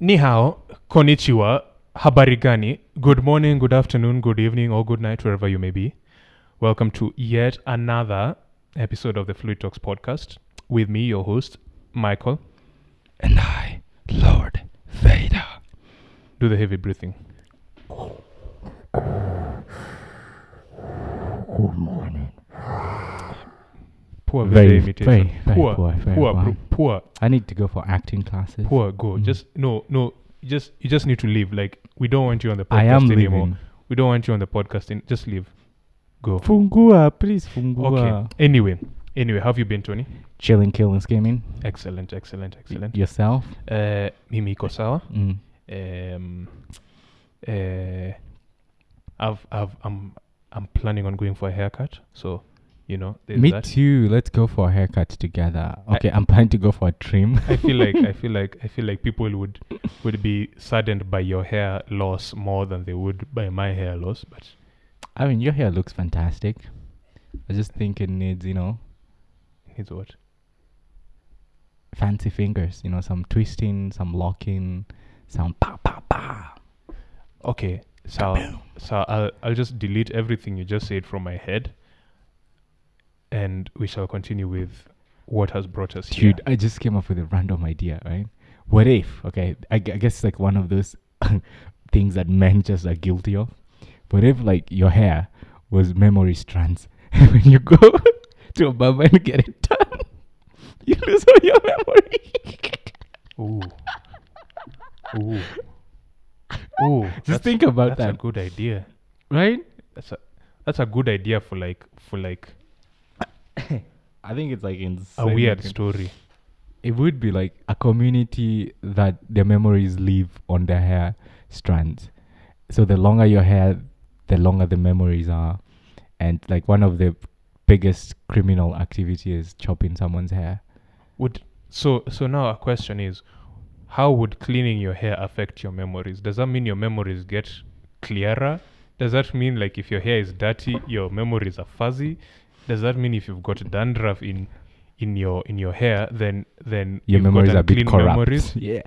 Ni hao, konnichiwa, habari gani, good morning, good afternoon, good evening, or good night, wherever you may be. Welcome to yet another episode of the FluidTalks podcast with me, your host, Michael. And I, Lord Vader. Do the heavy breathing. Good morning. Poor Very, imitation. very, very poor, poor, very poor, poor. poor, I need to go for acting classes. poor. Go. Mm. Just no, no. You just you just need to leave. Like we don't want you on the podcast I am anymore. leaving. We don't want you on the podcast. In, just leave. Go. Fungua, please fungua. Okay. Anyway, anyway, how have you been, Tony? Chilling, killing, scheming. Excellent, excellent, excellent. Yourself? Uh, mimi iko sawa. Mm. Um, uh, I've, I've, I'm, I'm planning on going for a haircut. So, you know, Me that. too. Let's go for a haircut together. Okay, I, am planning to go for a trim. I feel like, I feel like, I feel like people would, would be saddened by your hair loss more than they would by my hair loss. But I mean, your hair looks fantastic. I just think it needs, you know, it's what? fancy fingers. You know, some twisting, some locking, some pa pa pa. Okay. So, so I'll, I'll just delete everything you just said from my head, and we shall continue with what has brought us here. Dude, I just came up with a random idea, right? What if, okay, I, guess like one of those things that men just are guilty of. What if like your hair was memory strands, and when you go to a barber and get it done, you lose all your memory. Ooh. Ooh. Ooh. Just think about that. that's a good idea. right? That's a that's a good idea for like for like I think it's like insane. a weird story. It would be like a community that their memories live on their hair strands. So the longer your hair, the longer the memories are. And like one of the biggest criminal activity is chopping someone's hair. Would so so now our question is how would cleaning your hair affect your memories? Does that mean your memories get clearer? Does that mean like if your hair is dirty, your memories are fuzzy? Does that mean if you've got dandruff in in your in your hair, then then Your memories are a bit corrupt. memories? Yeah.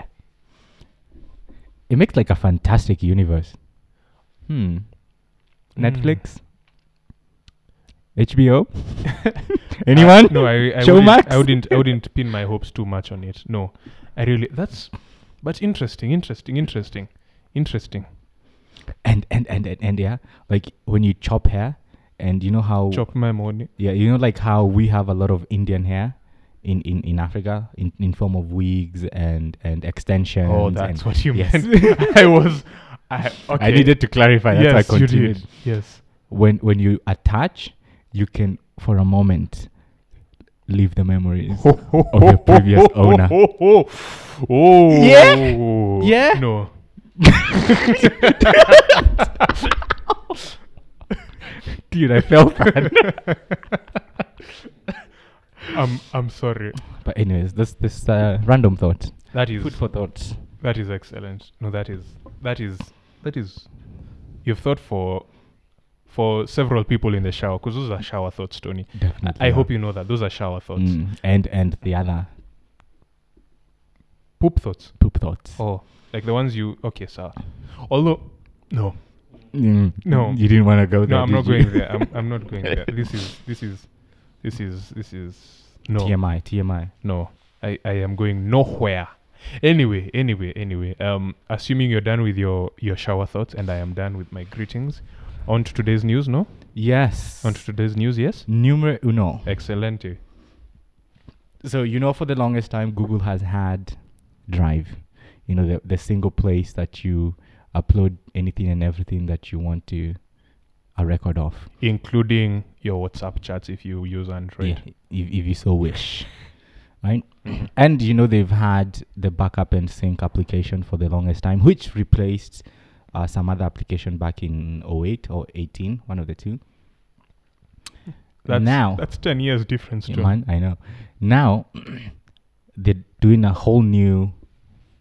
It makes like a fantastic universe. Hmm. Hmm. Netflix? HBO? Anyone? I, no, I, I Showmax? I wouldn't. I wouldn't pin my hopes too much on it. No, I really. That's, but interesting, interesting, interesting, interesting. And, and and and and yeah, like when you chop hair, and you know how Chop my money. Yeah, you know, like how we have a lot of Indian hair in, in, in Africa in, in form of wigs and and extensions. Oh, and- that's what you yes. meant. I was. I, okay. I needed to clarify. That's yes, I you did. Yes. When when you attach, you can for a moment leave the memories of your previous owner. Oh, oh, Yeah? Yeah? No. Dude, I felt that. I'm. I'm sorry. but anyways, this this uh, random thought, That is. food for thought. That is excellent. No, that is. That is. That is. You've thought for. For several people in the shower, because those are shower thoughts, Tony. Definitely. I hope you know that those are shower thoughts. Mm, and and the other Poop thoughts. poop thoughts. Oh, like the ones you. Okay, sir. Although, no, Mm, No. you didn't want to go there. no, I'm not you? going there. I'm, I'm not going there. This is. This is. This is. This is. No. TMI, TMI. No, I, I am going nowhere. Anyway, anyway, anyway. Um, assuming you're done with your your shower thoughts, and I am done with my greetings. On to today's news, no? Yes. On to today's news, yes. Numero uno. Excellent. So you know, for the longest time, Google has had Drive. You know, the the single place that you upload anything and everything that you want to a record of. Including your WhatsApp chats if you use Android. Yeah, if if you so wish. Right? And you know they've had the backup and sync application for the longest time, which replaced uh, some other application back in 08 or 18, one of the two. That's, now, that's ten years difference, Yeah, man, I know. Now they're doing a whole new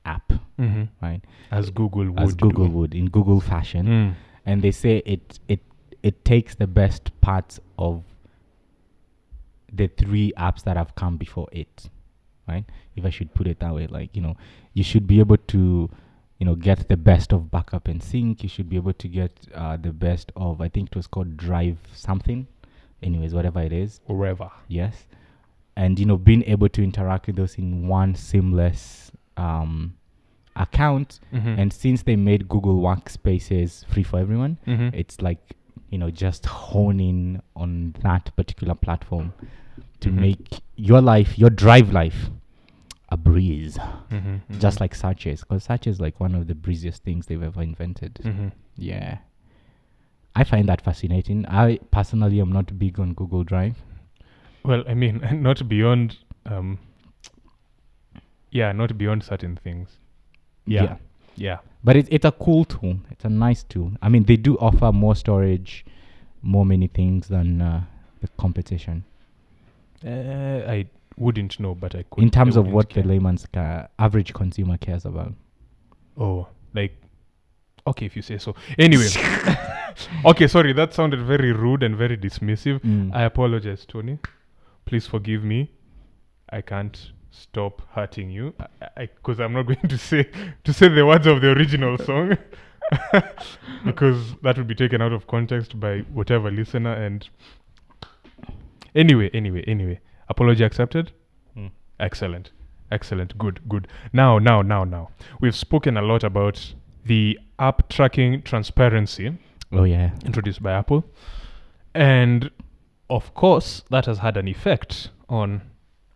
app, hmm right? As Google would. As Google do. would in Google fashion, Mm. and they say it it it takes the best parts of the three apps that have come before it, right? If I should put it that way, like you know, you should be able to, you know, get the best of backup and sync. You should be able to get uh, the best of I think it was called Drive something. Anyways, whatever it is, Wherever. yes, and you know, being able to interact with those in one seamless um, account. Mhm. And since they made Google Workspaces free for everyone, Mhm. it's like you know just honing on that particular platform to Mhm. make your life your drive life a breeze Mhm, just like searches because search is like one of the breeziest things they've ever invented Mhm. yeah i find that fascinating i personally am not big on google drive Well, I mean, not beyond. Um, yeah, not beyond certain things. Yeah. Yeah. but it's, it's a cool tool it's a nice tool i mean they do offer more storage more many things than uh, the competition Uh, I wouldn't know, but I could. in terms I of what care. the layman's ca- average consumer cares about Oh, like. Okay, if you say so. Anyway. okay, sorry. That sounded very rude and very dismissive. Mm. I apologize, Tony. Please forgive me. I can't stop hurting you because I'm not going to say to say the words of the original song because that would be taken out of context by whatever listener. And anyway, anyway, anyway, apology accepted. Mm. Excellent, excellent, good, good. Now, now, now, now, we've spoken a lot about the app tracking transparency oh yeah introduced by Apple. And of course, that has had an effect on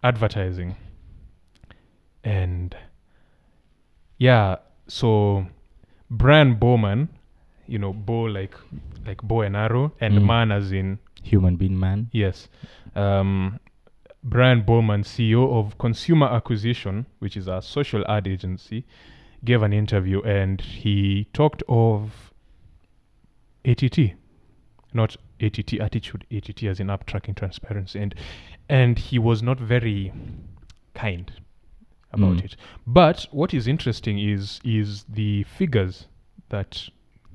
advertising. And yeah, so Brian Bowman, you know, bow like like bow and arrow, and Mm. man as in human being man yes. Um, Brian Bowman, CEO of Consumer Acquisition, which is a social ad agency, gave an interview and he talked of ATT, not ATT attitude, ATT as in app tracking transparency, and and he was not very kind about Mm. it. But what is interesting is is the figures that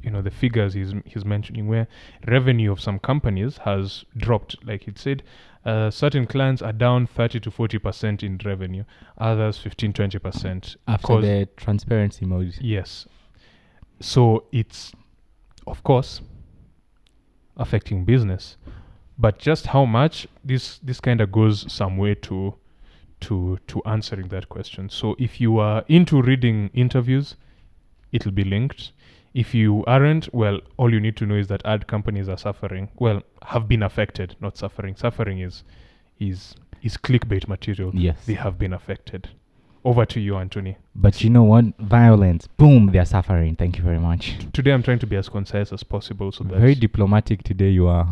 you know the figures he's he's mentioning where revenue of some companies has dropped. Like he said, uh, certain clients are down 30 to 40 percent in revenue, others 15 20 percent. after the transparency mode Yes. So it's, of course, affecting business, but just how much this this kind of goes some way to to to answering that question. So if you are into reading interviews, it'll be linked. If you aren't, well, all you need to know is that ad companies are suffering. Well, have been affected, not suffering. Suffering is is is clickbait material. yes They have been affected. Over to you, Anthony. but you know what violence boom they're suffering thank you very much today i'm trying to be as concise as possible so that very diplomatic today you are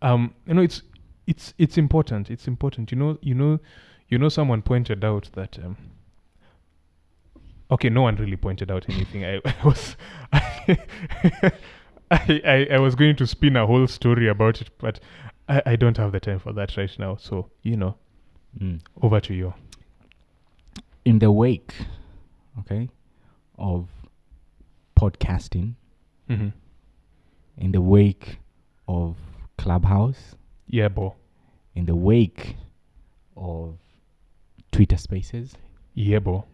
um you know it's it's it's important it's important you know you know you know someone pointed out that um okay no one really pointed out anything i, I was I, I i was going to spin a whole story about it but I, I don't have the time for that right now so you know Mm. over to you in the wake okay of podcasting mm-hmm. in the wake of clubhouse yeah bo in the wake of twitter spaces yeah bo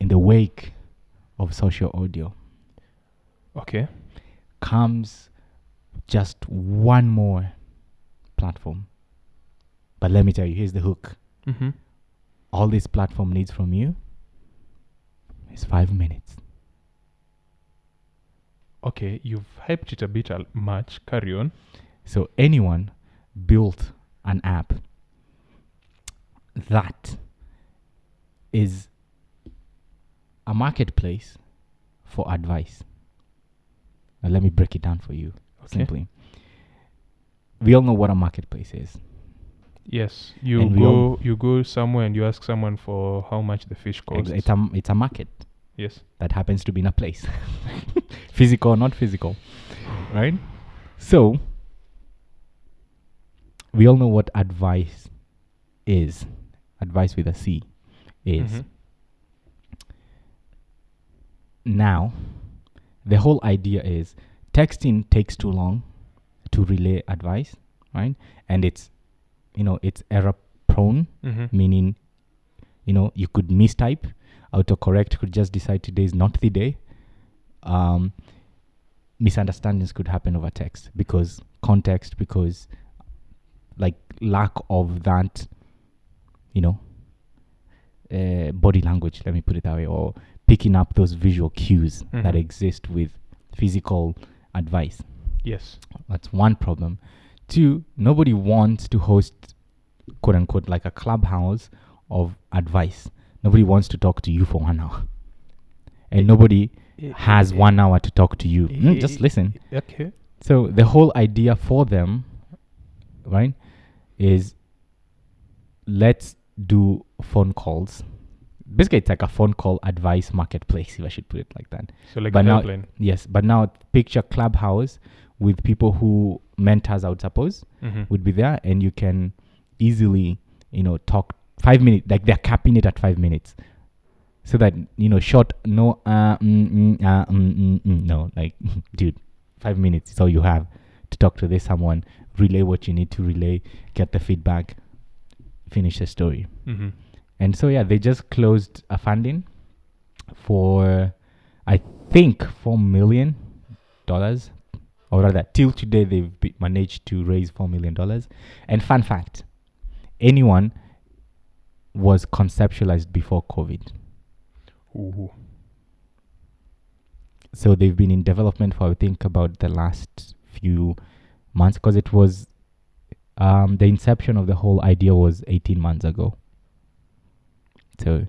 in the wake of social audio okay comes just one more platform. But let me tell you, here's the hook. mm-hmm. All this platform needs from you is five minutes. okay you've hyped it a bit al- much carry on So anyone built an app that is a marketplace for advice. Now let me break it down for you okay simply. We all know what a marketplace is. Yes, you And go you go somewhere and you ask someone for how much the fish costs. It's a it's a market yes. that happens to be in a place, physical or not physical, right? So we all know what advice is. Advice with a C is. Mhm. Now, the whole idea is texting takes too long to relay advice, right? And it's, you know, it's error prone, Mm-hmm. meaning, you know, you could mistype. Autocorrect could just decide today is not the day. Um, misunderstandings could happen over text because context, because like lack of that, you know, uh, body language. Let me put it that way, or picking up those visual cues that Mhm. exist with physical advice. Yes. That's one problem. Two, nobody wants to host, quote unquote, like a clubhouse of advice. Nobody wants to talk to you for one hour. And nobody has one hour to talk to you. Mm, just listen. Okay. So the whole idea for them, right, is let's do phone calls. Basically, it's like a phone call advice marketplace, if I should put it like that. So like But now- helpline. Yes, but now picture clubhouse with people who mentors, I would suppose, Mm-hmm. would be there, and you can easily, you know, talk five minutes. Like they're capping it at five minutes, so that you know, short, no, uh, mm, mm, uh, mm, mm, mm, no, like, dude, five minutes is all you have to talk to this someone, relay what you need to relay, get the feedback, finish the story. Mm-hmm. And so yeah, they just closed a funding for I think four million dollars, or rather, till today they've managed to raise four million dollars. And fun fact: anyone was conceptualized before COVID, Ooh. so they've been in development for I think about the last few months because it was um, the inception of the whole idea was eighteen months ago. So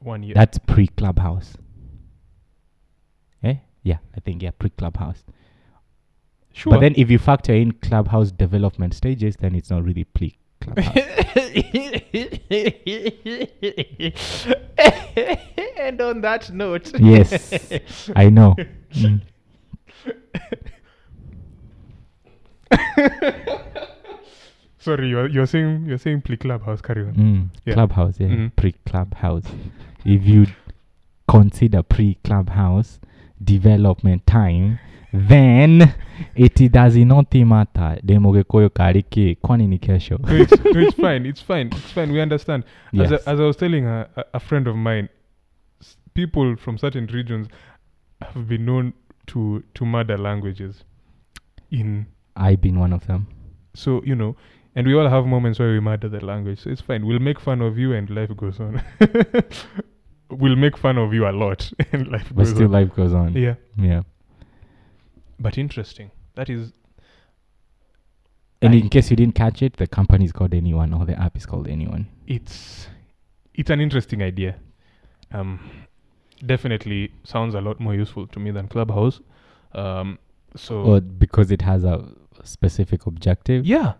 One year. That's pre Clubhouse. Eh? Yeah, I think yeah, pre Clubhouse. sure. But then if you factor in Clubhouse development stages, then it's not really pre Clubhouse. and on that note. yes, I know. Mm. Sorry, you're you're saying you're saying play clubhouse. Carry on. Mm. Yeah. Clubhouse, yeah, Mhm. pre Clubhouse. if you consider pre Clubhouse development time, then it does not matter. Demo gekoyo kariki kwani ni kesho. no, it's, no, it's fine. It's fine. It's fine. We understand. As, Yes. I, as I was telling a, a, a friend of mine, s- people from certain regions have been known to to murder languages. In I've been one of them. so you know, and we all have moments where we murder the language. So it's fine. We'll make fun of you, and life goes on. we'll make fun of you a lot, and life But goes still, on. life goes on. Yeah, Yeah. but interesting. That is And I- in case you didn't catch it, the company is called Anyone or the app is called Anyone. it's it's an interesting idea. Um, definitely sounds a lot more useful to me than Clubhouse. Um, so Or because it has a specific objective. yeah,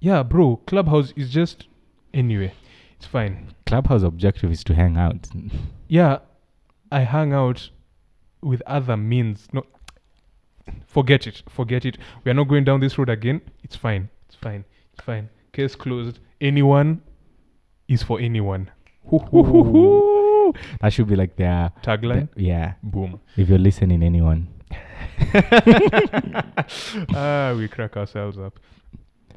yeah, bro. Clubhouse is just anyway. It's fine. Clubhouse objective is to hang out. Yeah, I hang out with other means. No, forget it. Forget it. We are not going down this road again. It's fine. It's fine. It's fine. Case closed. Anyone is for anyone. That should be like their, Tagline. the- yeah. Boom. If you're listening, anyone. ah, we crack ourselves up.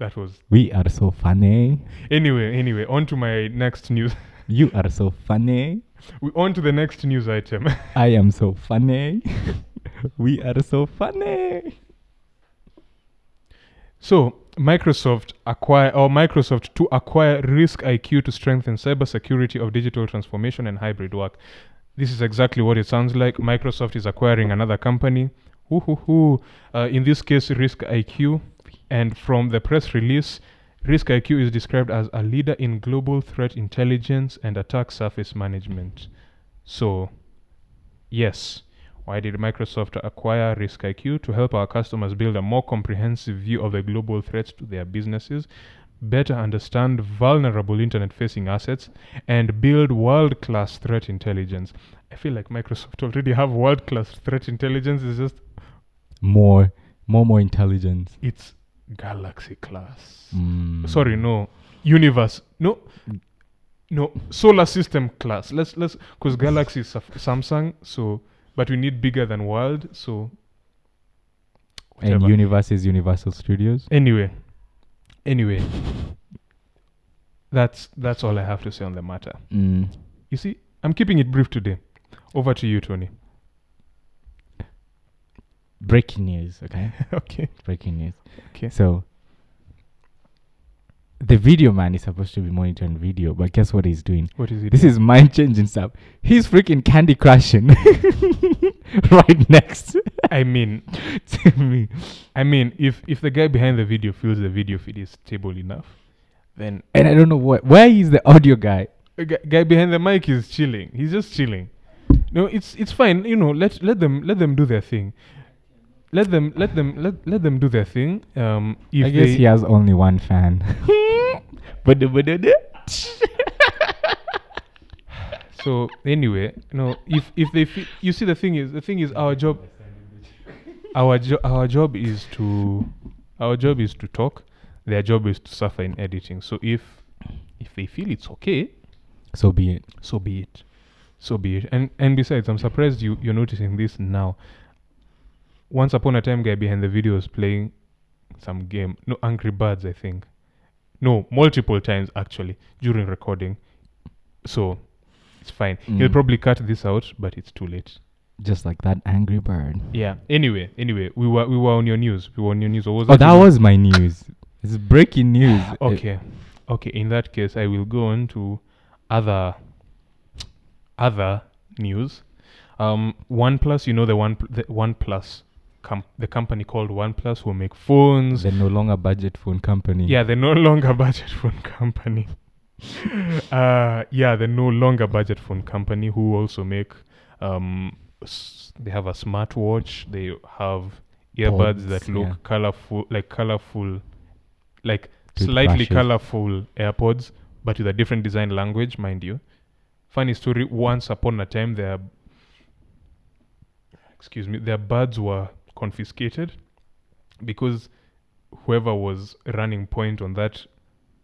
That was We are so funny. anyway. Anyway, on to my next news. You are so funny. we on to the next news item. I am so funny. we are so funny. so Microsoft acquire or Microsoft to acquire RiskIQ to strengthen cybersecurity of digital transformation and hybrid work. This is exactly what it sounds like. Microsoft is acquiring another company. Uh, in this case, RiskIQ. And from the press release, RiskIQ is described as a leader in global threat intelligence and attack surface management. So, yes, why did Microsoft acquire RiskIQ? To help our customers build a more comprehensive view of the global threats to their businesses, better understand vulnerable internet facing assets, and build world class threat intelligence. I feel like Microsoft already have world class threat intelligence. It's just, More, more, more intelligence. it's galaxy class. Mm. Sorry, no. Universe. No. No. Solar system class. Let's let's because Galaxy is Samsung, so but we need bigger than world, so And. Universe is Universal Studios. anyway. Anyway. that's that's all I have to say on the matter. Mm. You see, I'm keeping it brief today. Over to you, Tony. Breaking news, okay? okay. Breaking news. Okay. So the video man is supposed to be monitoring video, but guess what he's doing? What is it? This is mind changing stuff. He's freaking candy crushing right next I mean, to me. I mean, if if the guy behind the video feels the video feed is stable enough, then And I don't know what. Where is the audio guy, guy behind the mic is chilling. He's just chilling. No, it's it's fine. You know, let let them let them do their thing. Let them let them let, let them do their thing. Um, if I guess he has only one fan. but So anyway, you know, if if they feel, you see the thing is the thing is our job our jo- our job is to our job is to talk. Their job is to suffer in editing. So if if they feel it's okay, so be it. so be it. So be it. And and besides, I'm surprised you you're noticing this now. Once upon a time, guy behind the video was playing some game. No, Angry Birds, I think. No, multiple times actually during recording. So it's fine. He'll Mm. probably cut this out, but it's too late. Just like that angry bird. Yeah. Anyway, anyway, we were we were on your news. We were on your news. Was Oh, that your- was my news. It's breaking news. Okay. Okay. In that case, I will go on to other other news. Um, OnePlus, you know the one the OnePlus, com- the company called OnePlus who make phones. They're no longer budget phone company. Yeah, they're no longer budget phone company. uh, yeah, they're no longer budget phone company who also make um, s- they have a smartwatch. They have earbuds that look yeah. colorful, like colorful, like slightly colorful AirPods, but with a different design language, mind you. Funny story. Once upon a time, their excuse me, their buds were confiscated because whoever was running point on that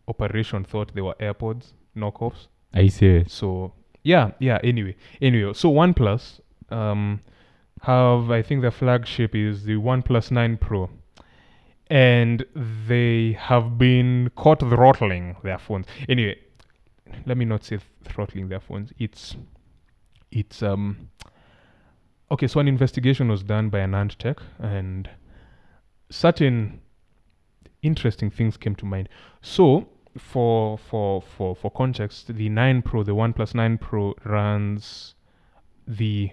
operation thought they were AirPods knockoffs. You serious? So yeah, yeah. Anyway, anyway, so OnePlus um, have I think the flagship is the OnePlus Nine Pro, and they have been caught throttling their phones. Anyway, let me not say throttling their phones. It's it's um okay. So an investigation was done by AnandTech, and certain interesting things came to mind. So for for for for context, the 9 Pro, the OnePlus 9 Pro runs the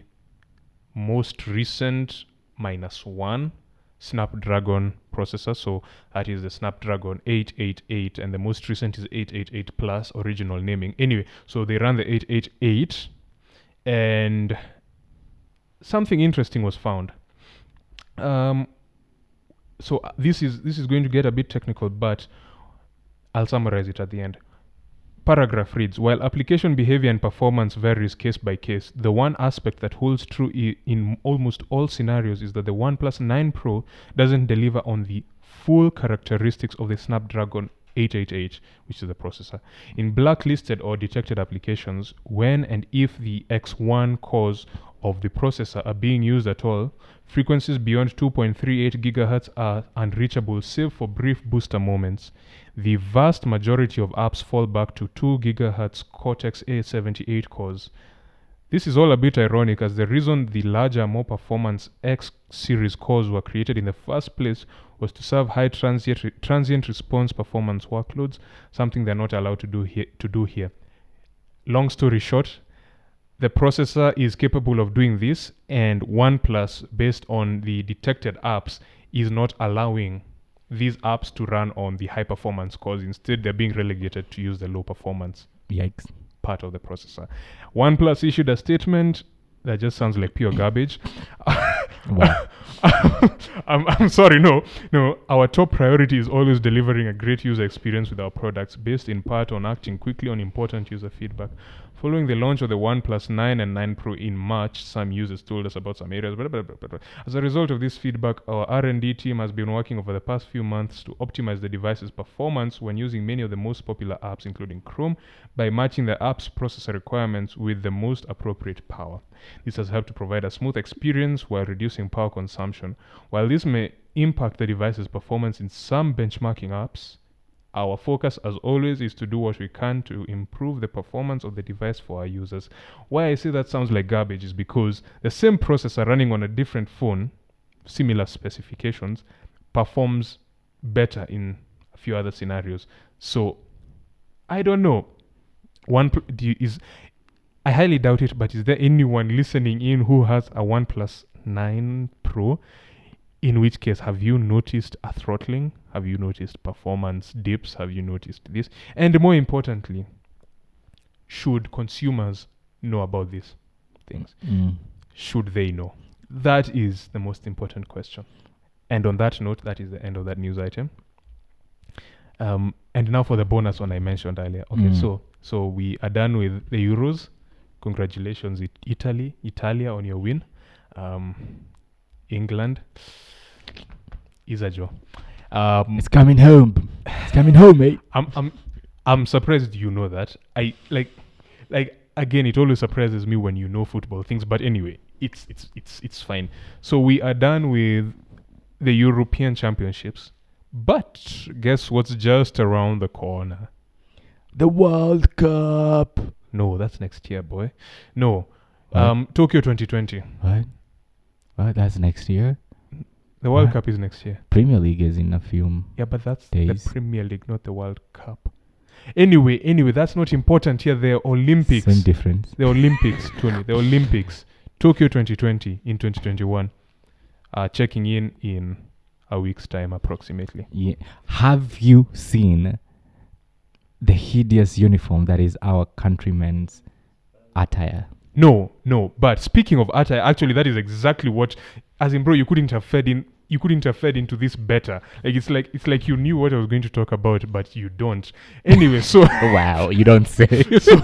most recent minus one Snapdragon processor. So that is the Snapdragon 888, and the most recent is 888 Plus, original naming. Anyway, so they run the 888, and something interesting was found. Um, so uh, this is this is going to get a bit technical, but I'll summarize it at the end. Paragraph reads While application behavior and performance varies case by case, the one aspect that holds true i- in almost all scenarios is that the OnePlus 9 Pro doesn't deliver on the full characteristics of the Snapdragon 888, which is the processor. In blacklisted or detected applications, when and if the X1 cores of the processor are being used at all, frequencies beyond 2.38 GHz are unreachable save for brief booster moments. The vast majority of apps fall back to 2 GHz Cortex A78 cores. This is all a bit ironic as the reason the larger, more performance X series cores were created in the first place was to serve high transient, re- transient response performance workloads, something they're not allowed to do here. To do here. Long story short, the processor is capable of doing this, and OnePlus, based on the detected apps, is not allowing these apps to run on the high performance cores. Instead, they're being relegated to use the low performance Yikes. part of the processor. OnePlus issued a statement that just sounds like pure garbage. Wow. I'm, I'm sorry, no, no. Our top priority is always delivering a great user experience with our products, based in part on acting quickly on important user feedback. Following the launch of the OnePlus 9 and 9 Pro in March, some users told us about some areas. Blah, blah, blah. As a result of this feedback, our R&D team has been working over the past few months to optimize the device's performance when using many of the most popular apps, including Chrome, by matching the app's processor requirements with the most appropriate power. This has helped to provide a smooth experience while reducing power consumption. While this may impact the device's performance in some benchmarking apps, Our focus, as always, is to do what we can to improve the performance of the device for our users. Why I say that sounds like garbage is because the same processor running on a different phone, similar specifications, performs better in a few other scenarios. So I don't know. One pl- you, is I highly doubt it, but is there anyone listening in who has a OnePlus 9 Pro? In which case, have you noticed a throttling? Have you noticed performance dips? Have you noticed this? And more importantly, should consumers know about these things? Mm. Should they know? That is the most important question. And on that note, that is the end of that news item. Um, and now for the bonus one I mentioned earlier. Okay, Mm. so so we are done with the Euros. Congratulations, it- Italy, Italia, on your win. Um, England is a joy. Um, It's coming home. It's coming home, mate. I'm I'm I'm surprised you know that. I like like again it always surprises me when you know football things, but anyway, it's it's it's it's fine. So we are done with the European Championships. But guess what's just around the corner? The World Cup. No, that's next year, boy. No. What? Um Tokyo 2020. What? What? That's next year. The World? Cup is next year. Premier League is in a few. Yeah, but that's Days. the Premier League, not the World Cup. Anyway, anyway, that's not important here. The Olympics. Same difference. The Olympics, Tony. The Olympics. Tokyo 2020 in 2021. Uh, checking in in a week's time approximately. Yeah. Have you seen the hideous uniform that is our countrymen's attire? No, no. But speaking of attire, actually, that is exactly what, as in, bro, you couldn't have fed in. You couldn't have fed into this better. Like it's like it's like you knew what I was going to talk about, but you don't. Anyway, so wow, you don't say. so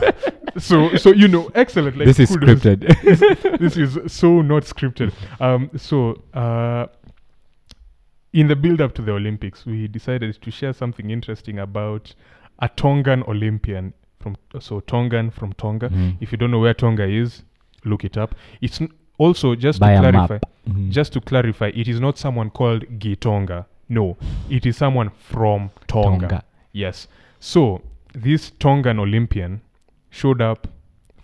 so so you know, excellent. Like this is kudos. scripted. this is so not scripted. Um, so uh, in the build up to the Olympics, we decided to share something interesting about a Tongan Olympian from so Tongan from Tonga. Mhm. If you don't know where Tonga is, look it up. It's n- also just Buy to clarify. map. Mhm. Just to clarify, it is not someone called Gitonga. No, it is someone from Tonga. Tonga. Yes. So this Tongan Olympian showed up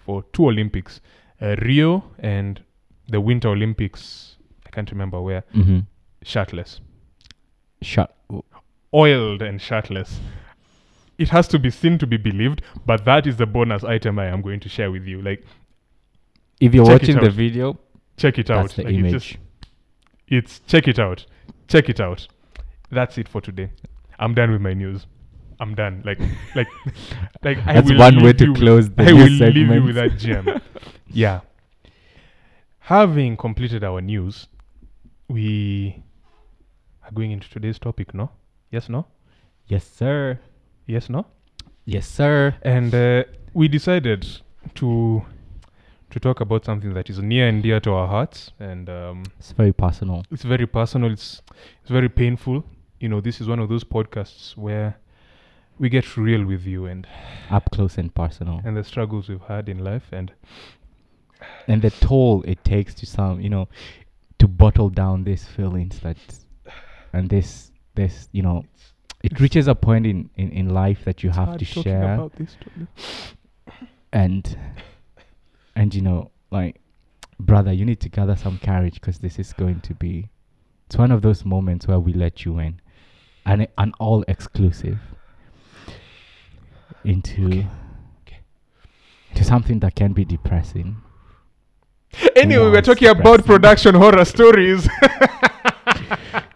for two Olympics, uh, Rio and the Winter Olympics. I can't remember where. Mhm. Shirtless, Shut. oiled and shirtless. It has to be seen to be believed, but that is the bonus item I am going to share with you. Like, If you're watching the video, check it out. the Like, it's just- it's check it out. Check it out. That's it for today. I'm done with my news. I'm done. Like like like I That's one way to close the i will news leave you segment. with that gem. Yeah. Having completed our news we are going into today's topic no? Yes no? Yes, sir. Yes no Yes, sir. and uh, we decided to to talk about something that is near and dear to our hearts and um, It's very personal. it's very personal it's it's very painful you know this is one of those podcasts where we get real with you and Up close and personal. and the struggles we've had in life and and the toll it takes to some you know to bottle down these feelings that and this this you know it reaches a point in in, in life that you it's have to share about this and and you know like brother you need to gather some courage because this is going to be it's one of those moments where we let you in. And an all exclusive into Okay, okay. into something that can be depressing. Anyway we're talking about production horror stories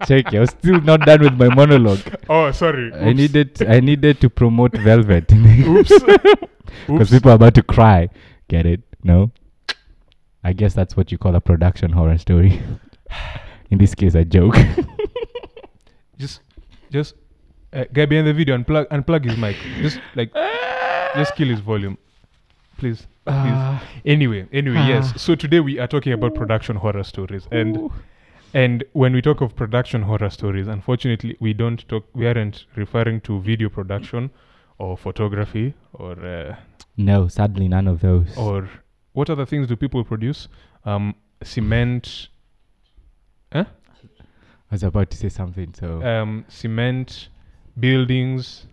check you're still not done with my monologue oh sorry I needed I needed to promote Velvet oops because people are about to cry. Get it? No. I guess that's what you call a production horror story. In this case, a joke. just just uh, guy behind the video unplug unplug his mic just like just kill his volume please Ah. anyway anyway Ah. yes so today we are talking about production horror stories and Ooh. And when we talk of production horror stories, unfortunately, we don't talk. We aren't referring to video production, or photography, or uh, no, sadly, none of those. or what other things do people produce? Um, cement, I was about to say something, so um, cement, buildings,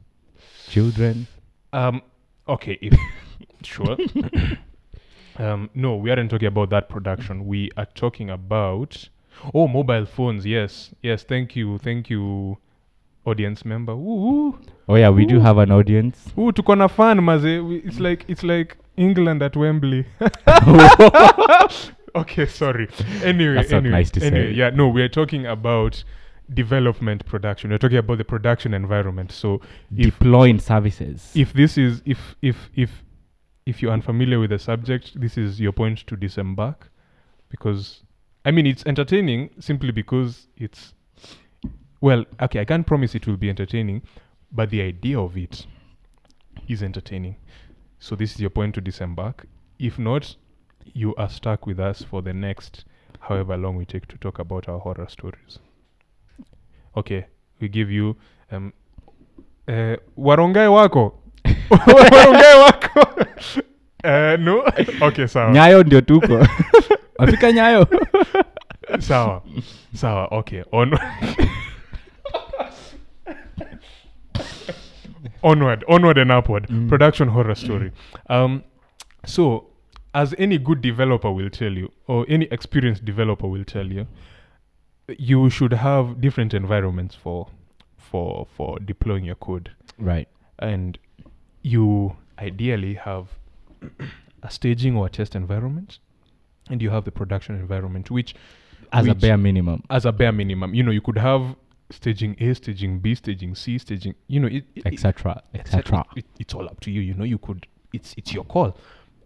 children. Um, okay, if sure. um, no, we aren't talking about that production. We are talking about oh, mobile phones. Yes, yes. Thank you, thank you, audience member. Ooh, Oh yeah, we do have an audience. ooh, tuko na fan maze. We- It's like it's like England at Wembley. okay, sorry. Anyway, That's anyway, nice to anyway, say. yeah, no, we are talking about development production. We're talking about the production environment. So Deploying services. if this is if if if if you're unfamiliar with the subject, this is your point to disembark, because I mean it's entertaining simply because it's well, okay, I can't promise it will be entertaining, but the idea of it is entertaining. So this is your point to disembark. If not, you are stuck with us for the next however long we take to talk about our horror stories. Okay, we give you um uh, warongae wako warongae wako uh, no okay sawa Nyayo ndio tuko. Wafika Nyayo. Sawa. Sawa okay. On onward onward and upward. Mm. production horror story. Um so as any good developer will tell you or any experienced developer will tell you you should have different environments for for for deploying your code. Right. and you ideally have a staging or a test environment and you have the production environment which As a bare minimum. as a bare minimum you know you could have staging a staging b staging c staging you know Etc. etc. Etc. It, it's all up to you you know you could it's it's your call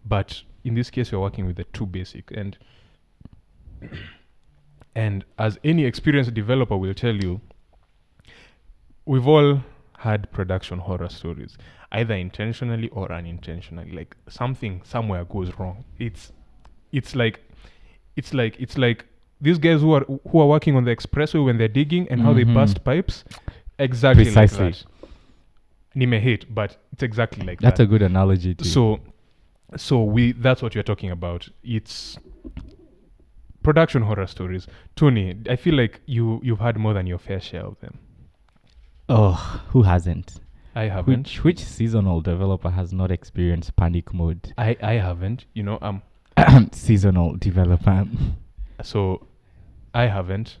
but in this case we're working with the two basic and and as any experienced developer will tell you we've all had production horror stories either intentionally or unintentionally like something somewhere goes wrong it's it's like it's like it's like these guys who are who are working on the expressway when they're digging and how they Mhm. burst pipes exactly Precisely. like that Nime hate but it's exactly like That's that a good analogy too. so so we that's what we're talking about it's production horror stories tony i feel like you you've had more than your fair share of them oh, who hasn't? i haven't Which which seasonal developer has not experienced panic mode? i i haven't you know um seasonal developer. so i haven't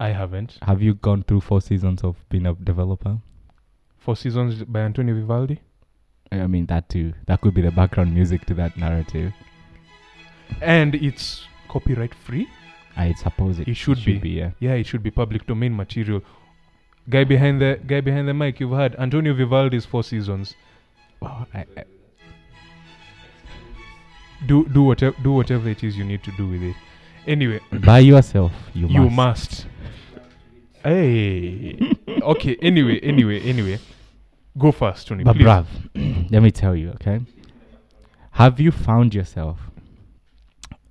i haven't Have you gone through four seasons of being a developer? four seasons by antonio vivaldi I mean that too. That could be the background music to that narrative. and it's copyright free I suppose it, It should be. yeah. yeah it should be public domain material guy behind the guy behind the mic you've had antonio vivaldi's four seasons Oh, I, I, do do whatever do whatever it is you need to do with it anyway by yourself, you, you must. must hey okay anyway anyway anyway go first tony But please. bruv, let me tell you, okay? Have you found yourself,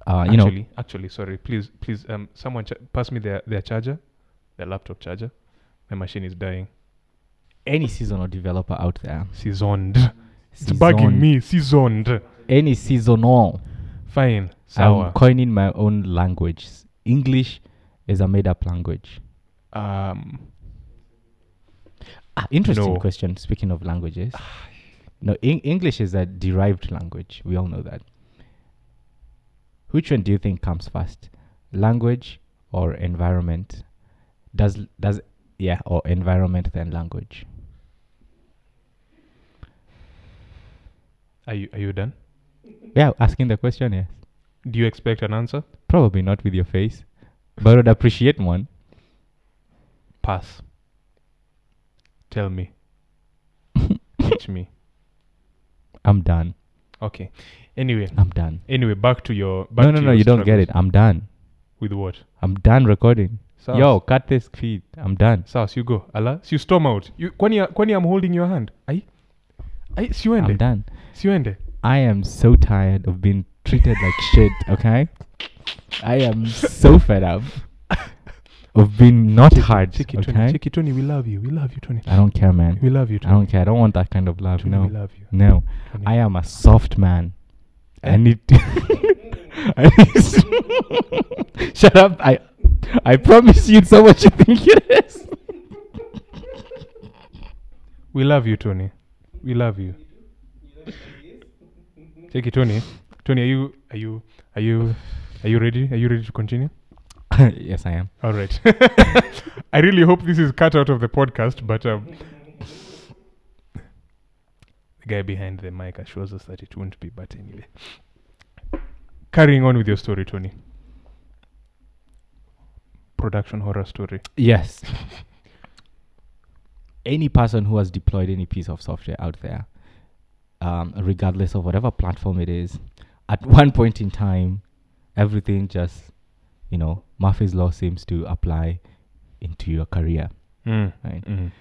uh, you know, actually actually sorry please please um someone ch- pass me their their charger their laptop charger my machine is dying any seasonal developer out there? seasoned it's bugging me seasoned Any seasonal. fine I'm coining my own language. English is a made-up language. um Ah, interesting No. question. Speaking of languages, no, Eng- English is a derived language. We all know that. Which one do you think comes first, language or environment? Does does yeah or environment then language? are you are you done Yeah, asking the question. Yes, do you expect an answer probably not with your face, but I would appreciate one. pass tell me teach me I'm done. okay anyway I'm done. anyway back to your back no, no, no. You don't get it. I'm done. with what I'm done recording. Sawa. Yo, cut this feed. I'm done. si you go Allah, you storm out you, kwani kwani i'm holding your hand ai ai siuende I'm done. siuende I am so tired of being treated like shit, okay? I am so fed up of being not hard, check it, Tony. okay? Check Tony. We love you. We love you, Tony. I don't care, man. We love you, Tony. I don't care. I don't want that kind of love. Tony, No, we love you. no. Tony. I am a soft man. I Eh? need. I need Shut up! I, I promise you, it's not what you think it is. We love you, Tony. We love you. Check it, Tony. Tony, are you are you are you are you ready? Are you ready to continue? yes, I am. All right. I really hope this is cut out of the podcast, but um, the guy behind the mic assures us that it won't be. But anyway, carrying on with your story, Tony. Production horror story. Yes. any person who has deployed any piece of software out there, um, regardless of whatever platform it is, at one point in time, everything just, you know, Murphy's Law seems to apply into your career. Mm. Right. Mm.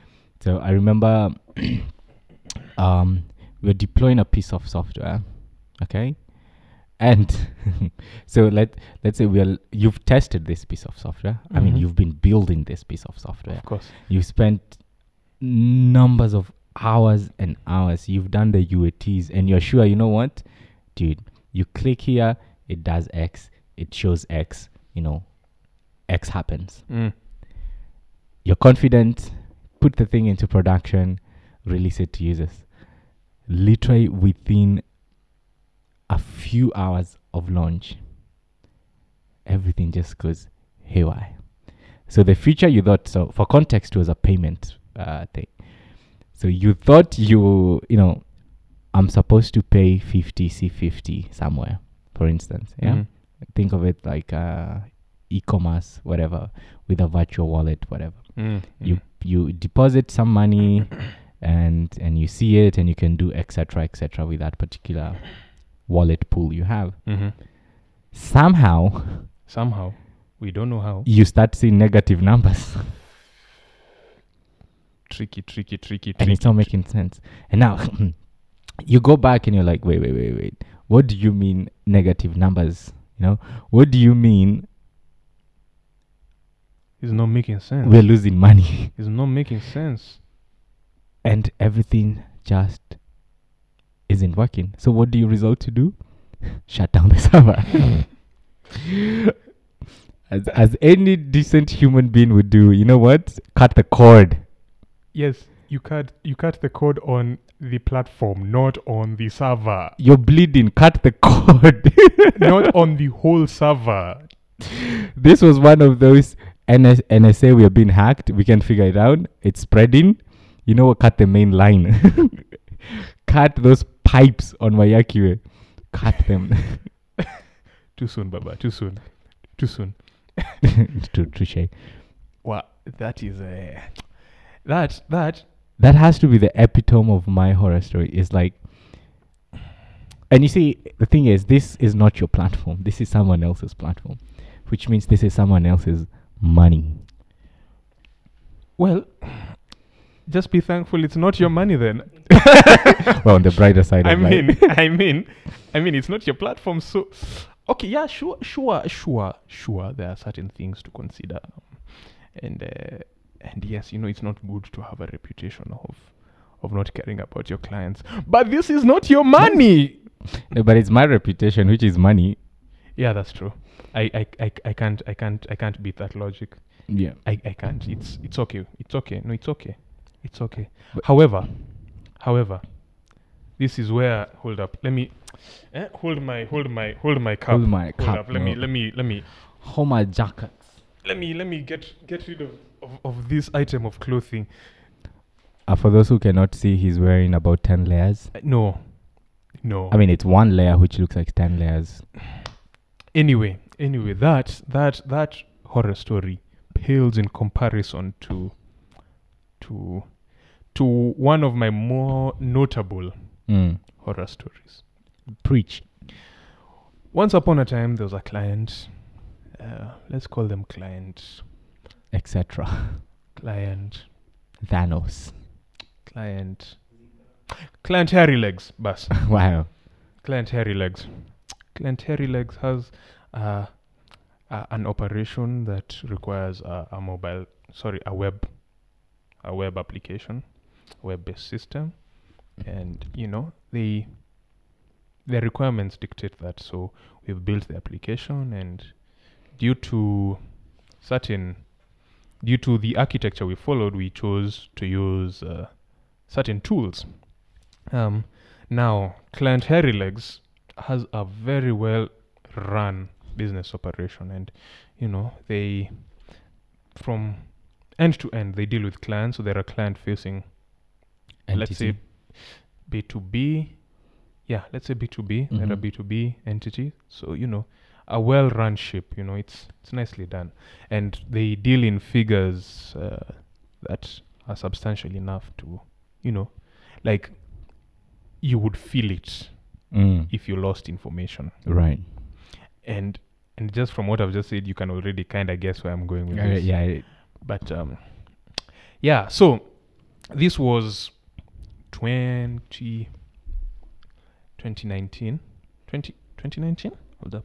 So I remember um, we we're deploying a piece of software, okay, and so let let's say we are you've tested this piece of software. I mean, Mhm. you've been building this piece of software. Of course. You spent numbers of hours and hours. You've done the UATs, and you're sure. You know what, dude? You click here, it does X. It shows X. You know, X happens Mm. you're confident, put the thing into production, release it to users. Literally within a few hours of launch, everything just goes haywire. So the feature you thought so for context was a payment uh, thing. So you thought you you know I'm supposed to pay 50 C50 somewhere, for instance. Yeah Mhm. think of it like uh, e-commerce whatever with a virtual wallet whatever Mm. you you deposit some money and and you see it and you can do etc etc with that particular wallet pool you have hmm somehow Somehow, we don't know how. you start seeing negative numbers Tricky, tricky, tricky, and it's not making sense and now you go back and you're like wait wait wait wait what do you mean negative numbers you know what do you mean It's not making sense. we're losing money It's not making sense. and everything just isn't working. So what do you result to do? Shut down the server. as as any decent human being would do, you know what? Cut the cord. Yes, you cut you cut the code on the platform, not on the server. You're bleeding. Cut the cord. not on the whole server. this was one of those NS- NSA. We are being hacked. We can figure it out. It's spreading. You know what? Cut the main line. cut those pipes on Wayakiwe. Cut them. Too soon, Baba. Too soon. Too soon. too, too shy. Wow, that is a that that that has to be the epitome of my horror story is like and you see the thing is this is not your platform this is someone else's platform which means this is someone else's money well. Just be thankful it's not your money then. well on the brighter side I life mean, I mean, I mean, it's not your platform. So, okay, yeah, sure, sure, sure, sure. There are certain things to consider, and uh, and yes, you know, it's not good to have a reputation of of not caring about your clients. But this is not your money. No, but it's my reputation which is money Yeah, that's true. I, I, I, I can't I can't I can't beat that logic. yeah I, I can't. It's it's okay. It's okay. No, it's okay. It's okay. But- however, however, this is where hold up. Let me eh, hold my hold my hold my cup. Hold my cup, up. Let me let me let me Homer jackets let me let me get get rid of, of, of this item of clothing. uh, for those who cannot see he's wearing about 10 layers Uh, No. No. i mean it's one layer which looks like 10 layers anyway, anyway, that that that horror story pales in comparison to to to one of my more notable mm. horror stories. preach Once upon a time, there was a client. Uh, let's call them client, etc client, thanos client, client hairy legs. Bus. wow client hairy legs. Client hairy legs has uh, uh, an operation that requires a, a mobile, sorry, a web, a web application, web-based system, and you know the the requirements dictate that. So we've built the application, and due to certain, due to the architecture we followed, we chose to use uh, certain tools. Um, now, client Hairy Legs has a very well run business operation, and you know they from end to end they deal with clients. So they're a client facing let's say B2B. Yeah, let's say B2B. They're a Mhm. B2B entity. So, you know, a well run ship, you know, it's it's nicely done. And they deal in figures uh, that are substantial enough to, you know, like you would feel it Mm. if you lost information. Right. And and just from what I've just said, you can already kind of guess where I'm going with this. yeah. it- But um, yeah, so this was 20, 2019. 20, 2019? Hold up.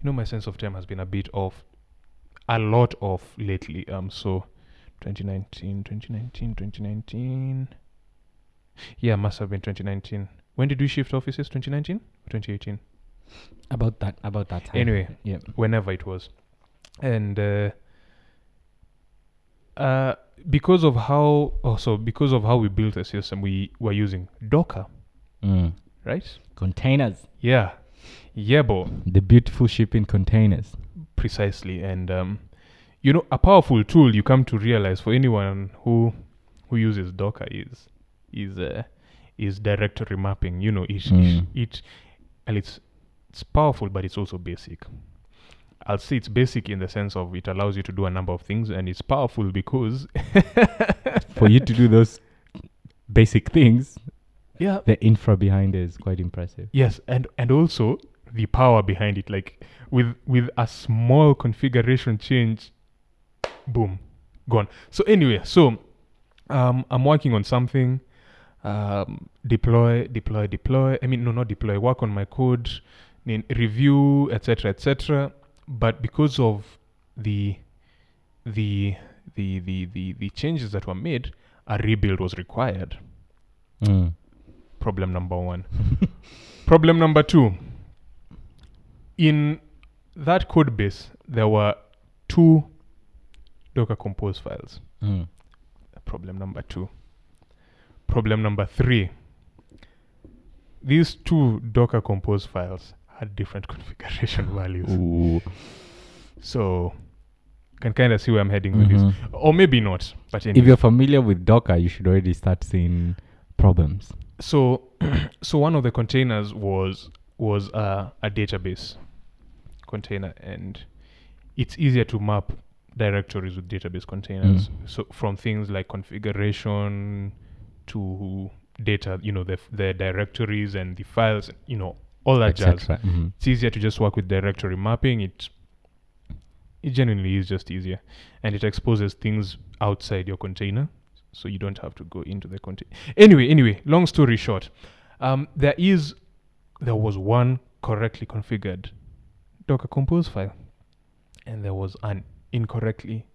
You know, my sense of time has been a bit off, a lot off lately. Um, so 2019, 2019, 2019. Yeah, must have been 2019. When did we shift offices? 2019? 2018? About that. About that time. Anyway, Yeah. whenever it was and uh, uh, because of how also because of how we built the system we were using docker Mm. right Containers. yeah yeah bo The beautiful shipping containers. precisely and um, you know a powerful tool you come to realize for anyone who who uses docker is is uh, is directory mapping you know it Mm. it and it's it's powerful but it's also basic i'll say it's basic in the sense of it allows you to do a number of things and it's powerful because For you to do those basic things, yeah. The infra behind it is quite impressive. yes and and also the power behind it. Like with with a small configuration change boom gone. So anyway so um i'm working on something. Um deploy deploy deploy. I mean no not deploy work on my code then review etc etc but because of the the the the the, the changes that were made a rebuild was required. Mm. Problem number one problem number two in that code base there were two docker compose files Mm. problem number two problem number three these two docker compose files had different configuration values Ooh. so can kind of see where i'm heading with this Mhm. or maybe not but If you're familiar with Docker, you should already start seeing problems. So so one of the containers was was uh, a database container and it's easier to map directories with database containers so from things like configuration to data you know the the directories and the files you know all that jazz. Mhm. it's easier to just work with directory mapping it it genuinely is just easier and it exposes things outside your container so you don't have to go into the content. Anyway, anyway, long story short, um, there is there was one correctly configured Docker Compose file, and there was an incorrectly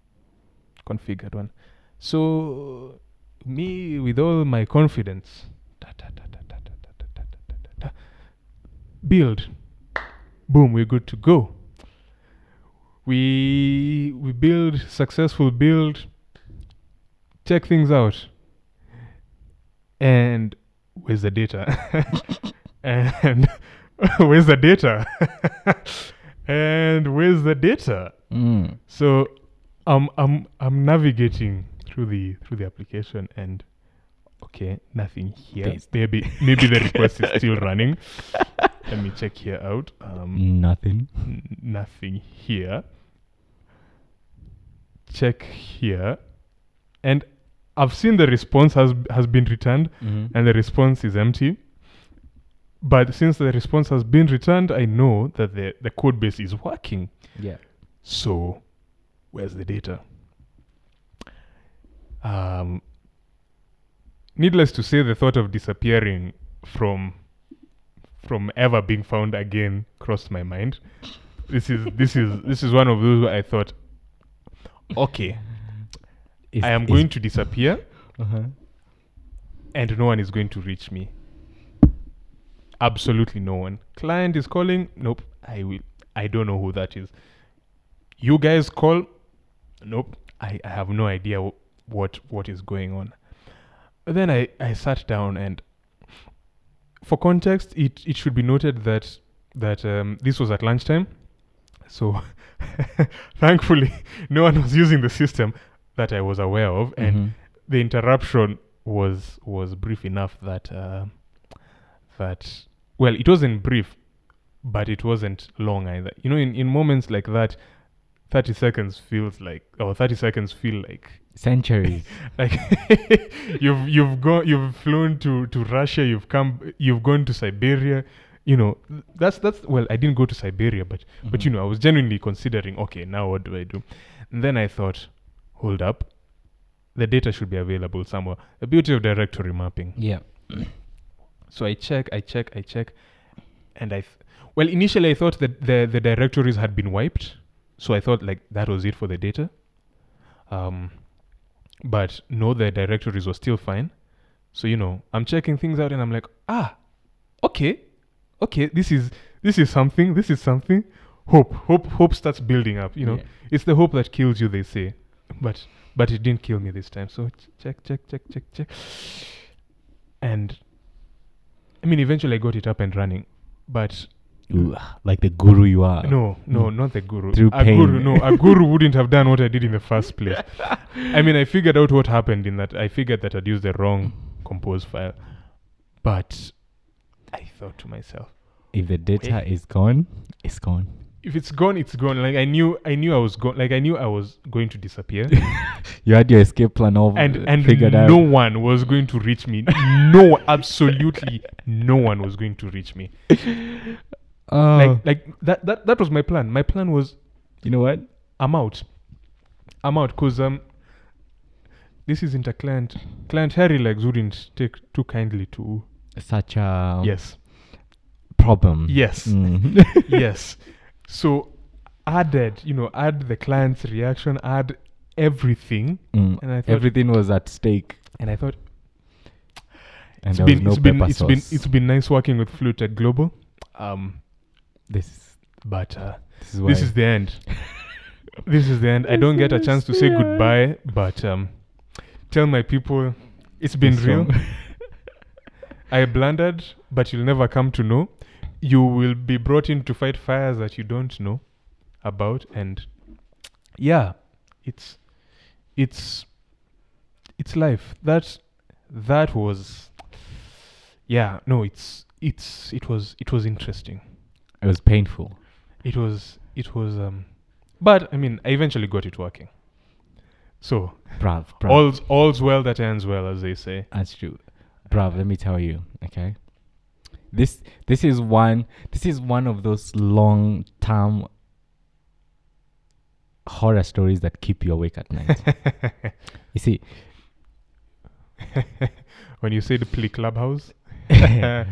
configured one. So me with all my confidence, build, boom, we're good to go. We we build successful build check things out and where's the data and where's the data and where's the data Mm. so I'm I'm I'm navigating through the through the application and okay, nothing here. Maybe maybe the request is still running. Let me check here out. Um Nothing. n- nothing here. Check here. And I've seen the response has has been returned Mhm. and the response is empty. But since the response has been returned, I know that the, the code base is working. yeah. So, where's the data? Um, needless to say, the thought of disappearing from from ever being found again crossed my mind. This is this is this is one of those where I thought, okay, Is- I am is- going to disappear Uh-huh. and no one is going to reach me. Absolutely no one. Client is calling. Nope. I will. I don't know who that is. You guys call. Nope. I, I have no idea wh- what what is going on. then I, I sat down and for context it, it should be noted that that um, this was at lunchtime so thankfully no one was using the system that I was aware of and Mhm. the interruption was was brief enough that uh, that well it wasn't brief but it wasn't long either you know in, in moments like that 30 seconds feels like or 30 seconds feel like centuries. like you've you've gone you've flown to to Russia you've come you've gone to Siberia you know that's that's well I didn't go to Siberia but but you know I was genuinely considering okay now what do I do and then I thought hold up the data should be available somewhere. The beauty of directory mapping. Yeah. so I check I check I check and I th- well initially I thought that the the directories had been wiped so I thought like that was it for the data. Um but no the directories were still fine. So you know I'm checking things out and I'm like ah okay okay this is this is something this is something. Hope hope hope starts building up you know? Yeah. it's the hope that kills you they say but but it didn't kill me this time so ch- check check check check check and i mean eventually i got it up and running but Ooh, like the guru you are. no no Mm. not the guru Through a guru pain. no a guru wouldn't have done what i did in the first place i mean i figured out what happened in that i figured that i'd used the wrong compose file but i thought to myself If the data Wait. is gone, it's gone. If it's gone it's gone. Like i knew i knew i was gone like i knew i was going to disappear. You had your escape plan all and uh, and figured no out. one was going to reach me. No absolutely no one was going to reach me. Oh, like like that that that was my plan. My plan was you know what? i'm out. I'm out because um this isn't a client client harry legs wouldn't take too kindly to Such a yes. problem. yes. Mm. yes so added you know add the client's reaction add everything Mm. and i thought Everything was at stake, and i thought and it's been no it's been it's been it's been nice working with Flutech Global. Um, this. but uh, This is this is the end. this is the end. I don't get a chance to say goodbye, but um, tell my people it's been This real. I blundered, but you'll never come to know. You will be brought in to fight fires that you don't know about, and yeah, it's it's it's life. That that was yeah. No, it's it's it was it was interesting. it was painful. It was it was um, but I mean, I eventually got it working. So Brav, brav. all's all's well that ends well, as they say. That's true. Brav, let me tell you, okay? This this is one this is one of those long term horror stories that keep you awake at night. you see, when you say the play clubhouse, there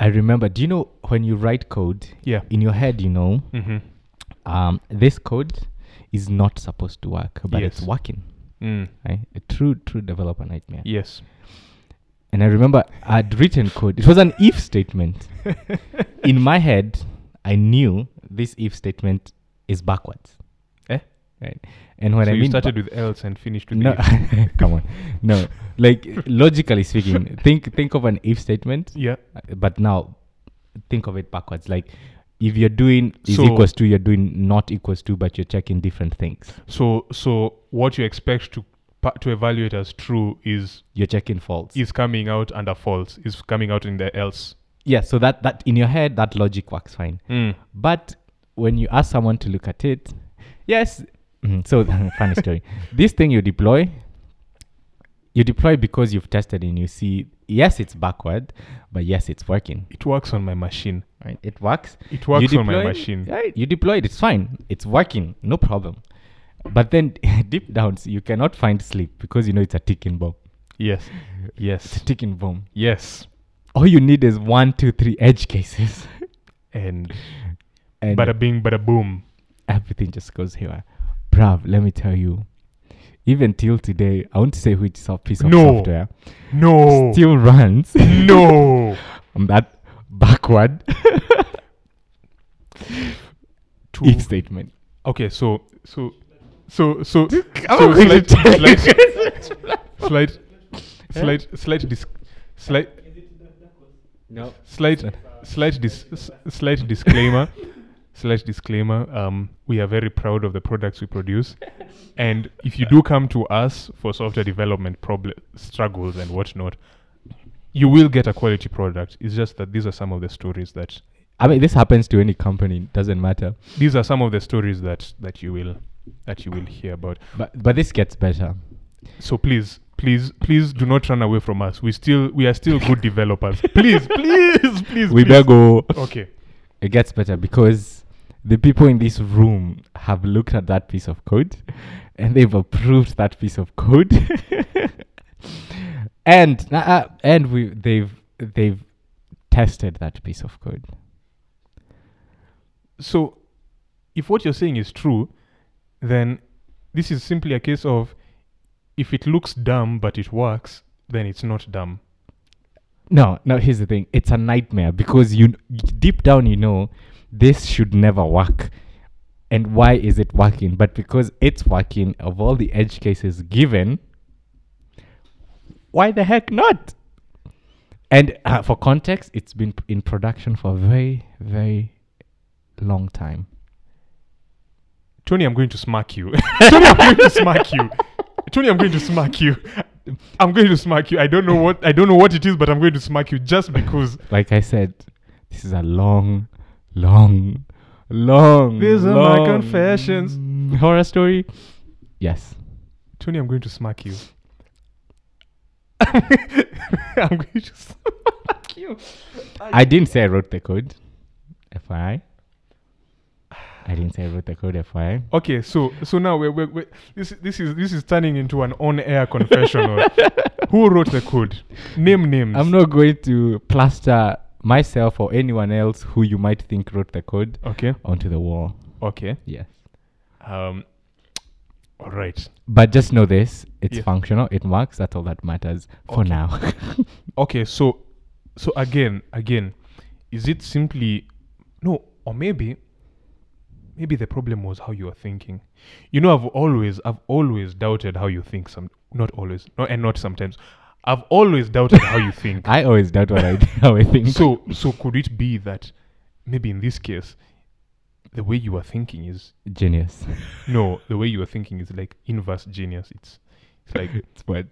I remember, do you know when you write code yeah. in your head, you know, Mm-hmm. um, this code is not supposed to work, but it's working. Mm. Right? A true, true developer nightmare. Yes. And I remember I'd written code. It was an if statement. In my head, I knew this if statement is backwards. Eh? Right. And when so I you mean started ba- with else and finished with no, come on, no. Like logically speaking, think think of an if statement, Yeah. but now think of it backwards. Like if you're doing is So- equals to, you're doing not equals to, but you're checking different things. So so what you expect to to evaluate as true is You're checking false. is coming out under false. Is coming out in the else. yeah. So that that in your head, that logic works fine. Mm. But when you ask someone to look at it, yes. mhm, So funny story. This thing you deploy, you deploy because you've tested and you see yes, it's backward, but yes, it's working. It works on my machine. Right? It works. It works on my machine. Right? You deploy it. It's fine. It's working. No problem. But then deep down, you cannot find sleep because you know it's a ticking bomb. Yes. It's a Yes. ticking bomb. Yes. All you need is one, two, three edge cases, And and bada bing, bada boom. everything just goes here. Bruv, let me tell you, even till today, I won't say which piece of No. software No. still runs no. on that backward if statement. okay, so so so so so I'm going to slight- slight- slight, slight, slight, dis- slight, No. slight, slight, dis- slight disclaimer. Slight disclaimer. Um, we are very proud of the products we produce, and if you do come to us for software development problem struggles and whatnot, you will get a quality product. It's just that these are some of the stories that I mean, this happens to any company. Doesn't matter. these are some of the stories that that you will that you will hear about. But but this gets better. So please, please, please do not run away from us. We still we are still good developers. Please, please, please. We please. better go. Okay. It gets better because the people in this room have looked at that piece of code and they've approved that piece of code. and uh, uh, and we they've they've tested that piece of code. So if what you're saying is true, then this is simply a case of if it looks dumb but it works, then it's not dumb. No, no, here's the thing. It's a nightmare because you deep down you know this should never work. And why is it working? But because it's working of all the edge cases given, why the heck not? And uh, for context, it's been in production for a very, very long time. Tony, I'm going to smack you. Tony, I'm going to smack you. Tony, I'm going to smack you. I'm going to smack you. I don't know what I don't know what it is, but I'm going to smack you just because Like I said, this is a long, long, long. These are my confessions. Horror story. Yes. Tony, I'm going to smack you. I'm going to smack you. I didn't say I wrote the code. FYI. I didn't say I wrote the code. FYI. Okay, so so now we're, we're, we're, this this is this is turning into an on-air confessional. Who wrote the code? Name names. I'm not going to plaster myself or anyone else who you might think wrote the code Okay. onto the wall. Okay. Yes. Um. All right. But just know this: it's functional. It works. That's all that matters for Okay. now. Okay. So so again again, is it simply no or maybe maybe the problem was how you were thinking. You know, I've always I've always doubted how you think. Some not always, no, and not sometimes. I've always doubted how you think. I always doubt what I how I think. so so could it be that maybe in this case the way you are thinking is genius. no the way you are thinking is like inverse genius it's it's like it's what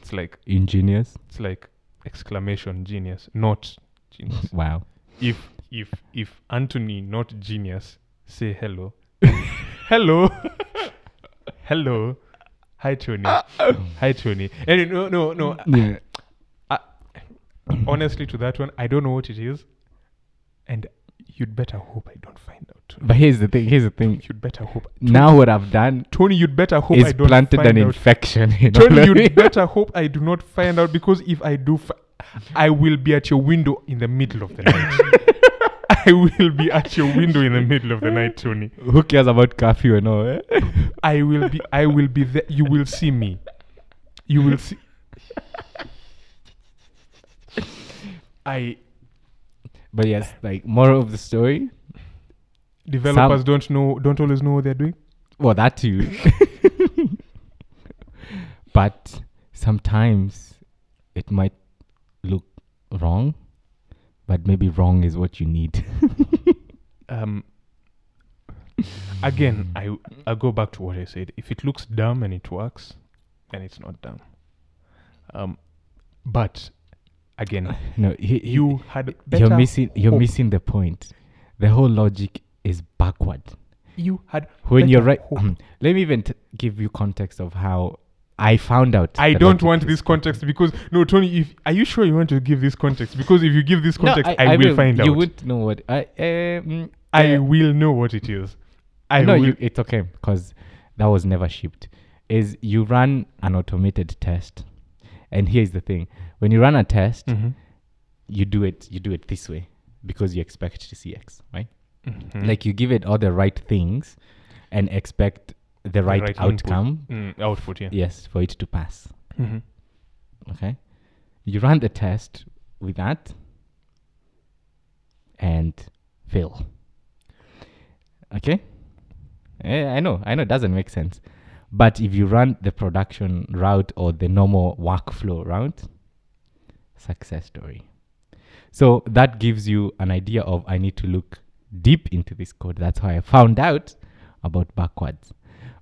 it's like ingenious. it's like exclamation genius not genius Wow. if if if anthony not genius say hello hello hello hi tony hi tony and no no no Yeah. honestly to that one i don't know what it is and you'd better hope i don't find out tony. But here's the thing. Here's the thing. you'd better hope Now what I've done tony you'd better hope i don't planted find an out infection. You know Tony, you'd better hope I do not find out because if I do, fi- I will be at your window in the middle of the night. I will be at your window in the middle of the night, Tony. Who cares about curfew and all? Eh? I will be. I will be there. You will see me. You will see. I But yes, like moral of the story. developers don't know. Don't always know what they're doing. Well, that too. but sometimes it might look wrong, but maybe wrong is what you need. Um. Again, I I go back to what I said. If it looks dumb and it works, then it's not dumb. Um, but again, no, he, you had better. you're missing. You're hope. missing the point. The whole logic is backward. You had When you're right, hope. let me even t- give you context of how I found out. I don't want this context because no, Tony. If are you sure you want to give this context? Because if you give this No, context, I, will find You out. You would know what I. Um, I will know what it is. I no, will. you, it's okay because that was never shipped. Is you run an automated test, and here's the thing: when you run a test, Mhm. you do it you do it this way because you expect to see X, right? Mhm. Like you give it all the right things and expect the right, right outcome. Mm, output. Yeah. Yes, for it to pass. Mhm. Okay, you run the test with that and fail. Okay, Eh, I know, I know, it doesn't make sense, But if you run the production route or the normal workflow route, success story. So that gives you an idea of I need to look deep into this code. That's how I found out about backwards.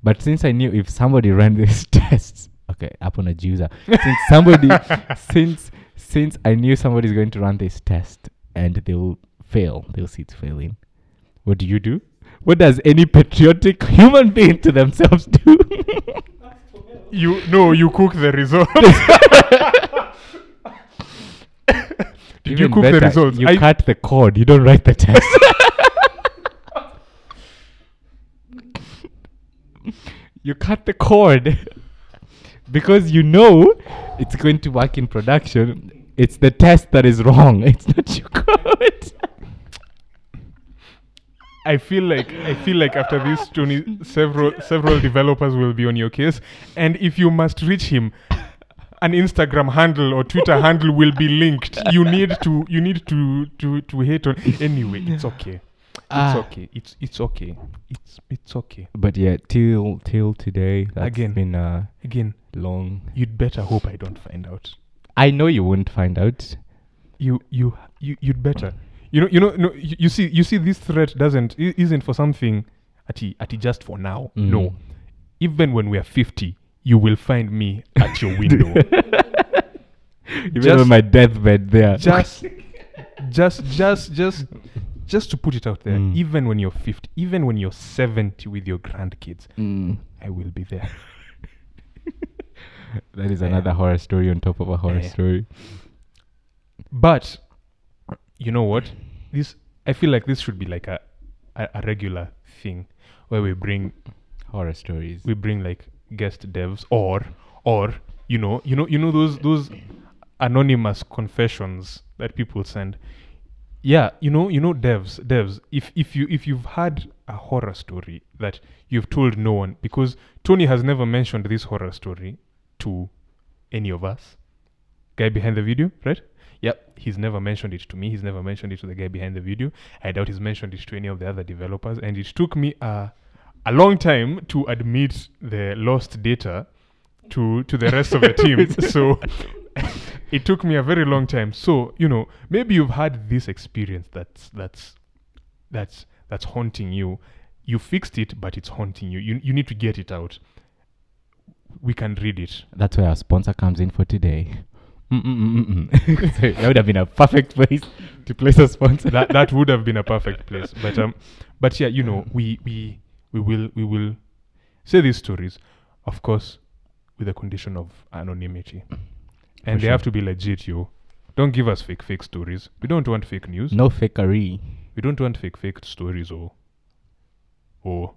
But since I knew if somebody ran these tests, okay, upon a user, since somebody, since since I knew somebody's going to run this test and they'll fail, they'll see it's failing. What do you do? What does any patriotic human being to themselves do? You no, you cook the results. Did you Even cook the results? You I- cut the code. You don't write the test. you cut the cord because you know it's going to work in production. It's the test that is wrong. It's not your code. I feel like I feel like after this, Tony, several several developers will be on your case, and if you must reach him, an Instagram handle or Twitter handle will be linked. You need to you need to to to hate on. Anyway, it's okay. It's Ah. okay. It's it's okay. It's it's okay. But yeah, till till today, that's Again. been a Again, long. you'd better hope I don't find out. I know you won't find out. You you you you'd better. You know you know no. You, you see you see this threat doesn't isn't for something. at, ati just for now. Mm. No. even when we are 50, you will find me at your window. Even Just- on my deathbed there. just, just, just, just, just to put it out there, Mm. even when you're 50, even when you're 70 with your grandkids, Mm. I will be there. That is Yeah. another horror story on top of a horror Yeah. story. But you know what? This I feel like this should be like a, a, a regular thing where we bring Horror stories. we bring like guest devs or or you know you know you know those those anonymous confessions that people send yeah you know you know devs devs if if you if you've had a horror story that you've told no one because tony has never mentioned this horror story to any of us guy behind the video right yep he's never mentioned it to me. He's never mentioned it to the guy behind the video. I doubt he's mentioned it to any of the other developers. And it took me a a long time to admit the lost data to to the rest of the team. So it took me a very long time. So you know maybe you've had this experience that's that's that's that's haunting you. You fixed it but it's haunting you. You, you need to get it out. We can read it. That's where our sponsor comes in for today. Mm-mm-mm-mm. Sorry, that would have been a perfect place to place a sponsor. that that would have been a perfect place. But um but yeah you know we we we will we will say these stories of course with the condition of anonymity. And For they have to be legit you don't give us fake fake stories. We don't want fake news. No fakery. we don't want fake fake stories or or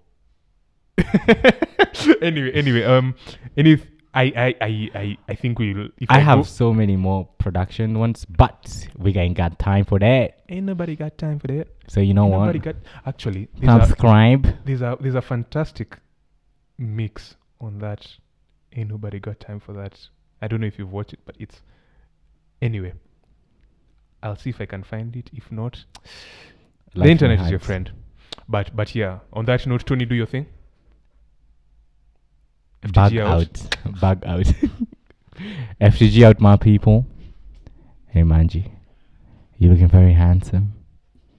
anyway anyway um any I, I I I I think we'll if I go- have so many more production ones, but we ain't got time for that. ain't nobody got time for that So you know Ain't what? nobody got actually these are, these are a there's a fantastic mix on that. Ain't nobody got time for that. I don't know if you've watched it, but it's anyway. I'll see if I can find it. If not, Life the internet is your friend. But but yeah, on that note, Tony, do your thing. Bug out. Bug out. FTG out, my people. Hey, Manji. You're looking very handsome.